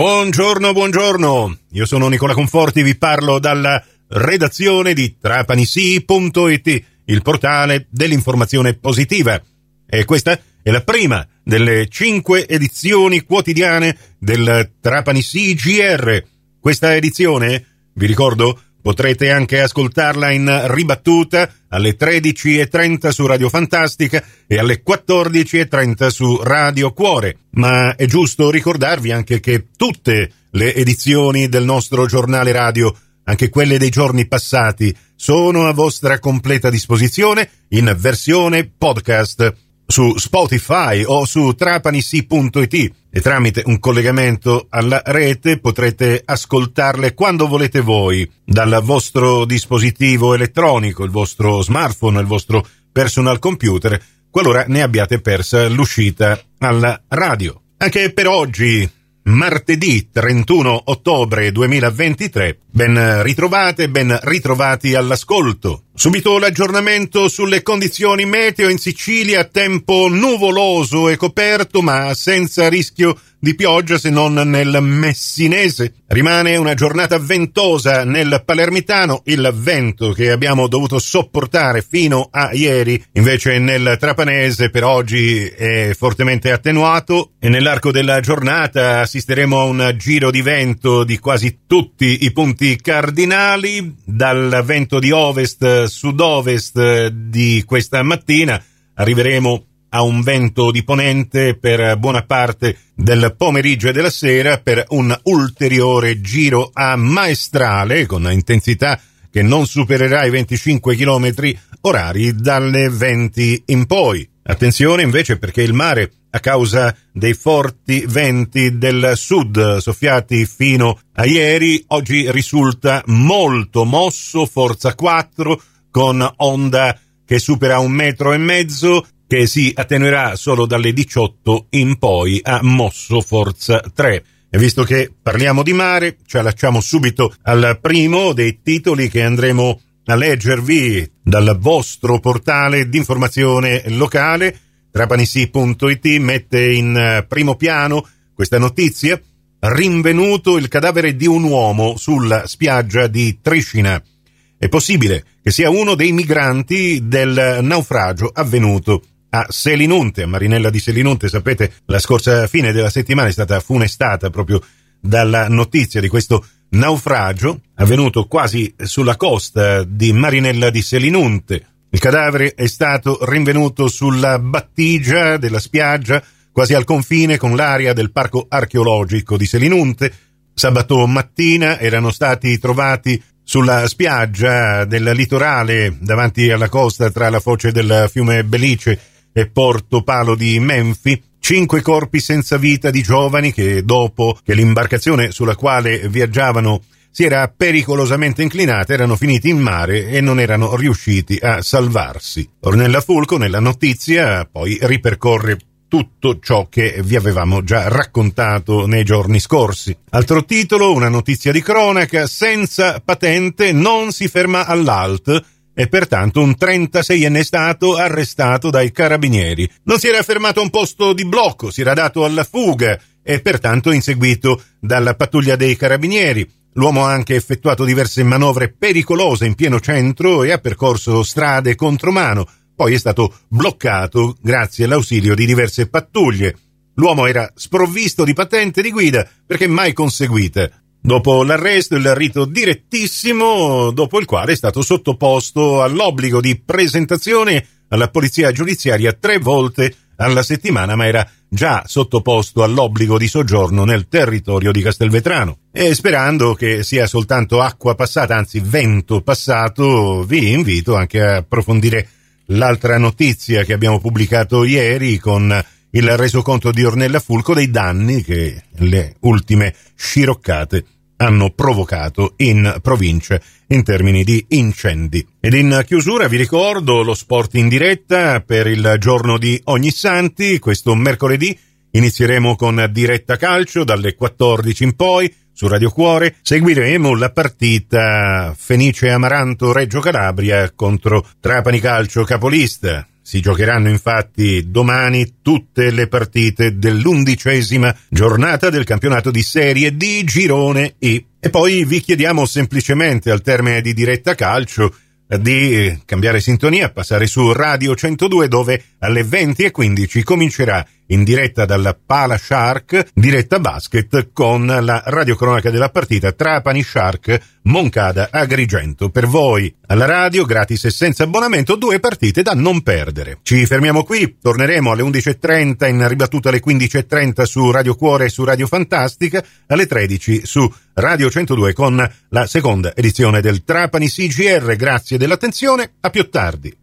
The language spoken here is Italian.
Buongiorno, buongiorno. Io sono Nicola Conforti, vi parlo dalla redazione di trapanisi.it, il portale dell'informazione positiva. E questa è la prima delle cinque edizioni quotidiane del Trapani GR. Questa edizione, vi ricordo, potrete anche ascoltarla in ribattuta alle 13.30 su Radio Fantastica e alle 14.30 su Radio Cuore. Ma è giusto ricordarvi anche che tutte le edizioni del nostro giornale radio, anche quelle dei giorni passati, sono a vostra completa disposizione in versione podcast su Spotify o su trapanisi.it e tramite un collegamento alla rete potrete ascoltarle quando volete voi dal vostro dispositivo elettronico, il vostro smartphone, il vostro personal computer, qualora ne abbiate persa l'uscita alla radio. Anche per oggi martedì 31 ottobre 2023. Ben ritrovate, ben ritrovati all'ascolto. Subito l'aggiornamento sulle condizioni meteo in Sicilia, tempo nuvoloso e coperto ma senza rischio di pioggia se non nel messinese. Rimane una giornata ventosa nel palermitano, il vento che abbiamo dovuto sopportare fino a ieri, invece nel trapanese per oggi è fortemente attenuato. E nell'arco della giornata assisteremo a un giro di vento di quasi tutti i punti cardinali, dal vento di ovest sud-ovest di questa mattina arriveremo a un vento di ponente per buona parte del pomeriggio e della sera per un ulteriore giro a maestrale con intensità che non supererà i 25 km orari dalle 20 in poi. Attenzione invece perché il mare, a causa dei forti venti del sud soffiati fino a ieri, oggi risulta molto mosso, forza 4, con onda che supera un metro e mezzo che si attenuerà solo dalle 18 in poi a Mosso Forza 3. E visto che parliamo di mare, ci allacciamo subito al primo dei titoli che andremo a leggervi dal vostro portale di informazione locale. Trapanisi.it mette in primo piano questa notizia. Rinvenuto il cadavere di un uomo sulla spiaggia di Triscina. È possibile che sia uno dei migranti del naufragio avvenuto a Selinunte, a Marinella di Selinunte. Sapete, la scorsa fine della settimana è stata funestata proprio dalla notizia di questo naufragio avvenuto quasi sulla costa di Marinella di Selinunte. Il cadavere è stato rinvenuto sulla battigia della spiaggia, quasi al confine con l'area del parco archeologico di Selinunte. Sabato mattina erano stati trovati sulla spiaggia del litorale davanti alla costa tra la foce del fiume Belice e Porto Palo di Menfi, cinque corpi senza vita di giovani che, dopo che l'imbarcazione sulla quale viaggiavano si era pericolosamente inclinata, erano finiti in mare e non erano riusciti a salvarsi. Ornella Fulco, nella notizia, poi ripercorre tutto ciò che vi avevamo già raccontato nei giorni scorsi. Altro titolo, una notizia di cronaca, senza patente non si ferma all'alt e pertanto un 36enne stato arrestato dai carabinieri. Non si era fermato a un posto di blocco, si era dato alla fuga e pertanto inseguito dalla pattuglia dei carabinieri. L'uomo ha anche effettuato diverse manovre pericolose in pieno centro e ha percorso strade contromano. Poi è stato bloccato grazie all'ausilio di diverse pattuglie. L'uomo era sprovvisto di patente di guida perché mai conseguita. Dopo l'arresto, il rito direttissimo, dopo il quale è stato sottoposto all'obbligo di presentazione alla polizia giudiziaria tre volte alla settimana, ma era già sottoposto all'obbligo di soggiorno nel territorio di Castelvetrano. E sperando che sia soltanto acqua passata, anzi vento passato, vi invito anche a approfondire l'altra notizia che abbiamo pubblicato ieri con il resoconto di Ornella Fulco dei danni che le ultime sciroccate hanno provocato in provincia in termini di incendi. Ed in chiusura vi ricordo lo sport in diretta per il giorno di Ognissanti, questo mercoledì inizieremo con diretta calcio dalle 14 in poi su Radio Cuore, seguiremo la partita Fenice Amaranto Reggio Calabria contro Trapani Calcio Capolista Si giocheranno infatti domani tutte le partite dell'undicesima giornata del campionato di Serie D Girone E. E poi vi chiediamo semplicemente al termine di diretta calcio di cambiare sintonia, passare su Radio 102 dove alle 20.15 comincerà in diretta dalla Pala Shark, diretta basket con la radiocronaca della partita Trapani Shark Moncada Agrigento. Per voi alla radio, gratis e senza abbonamento, due partite da non perdere. Ci fermiamo qui, torneremo alle 11.30 in ribattuta alle 15.30 su Radio Cuore e su Radio Fantastica, alle 13 su Radio 102 con la seconda edizione del Trapani CGR. Grazie dell'attenzione, a più tardi.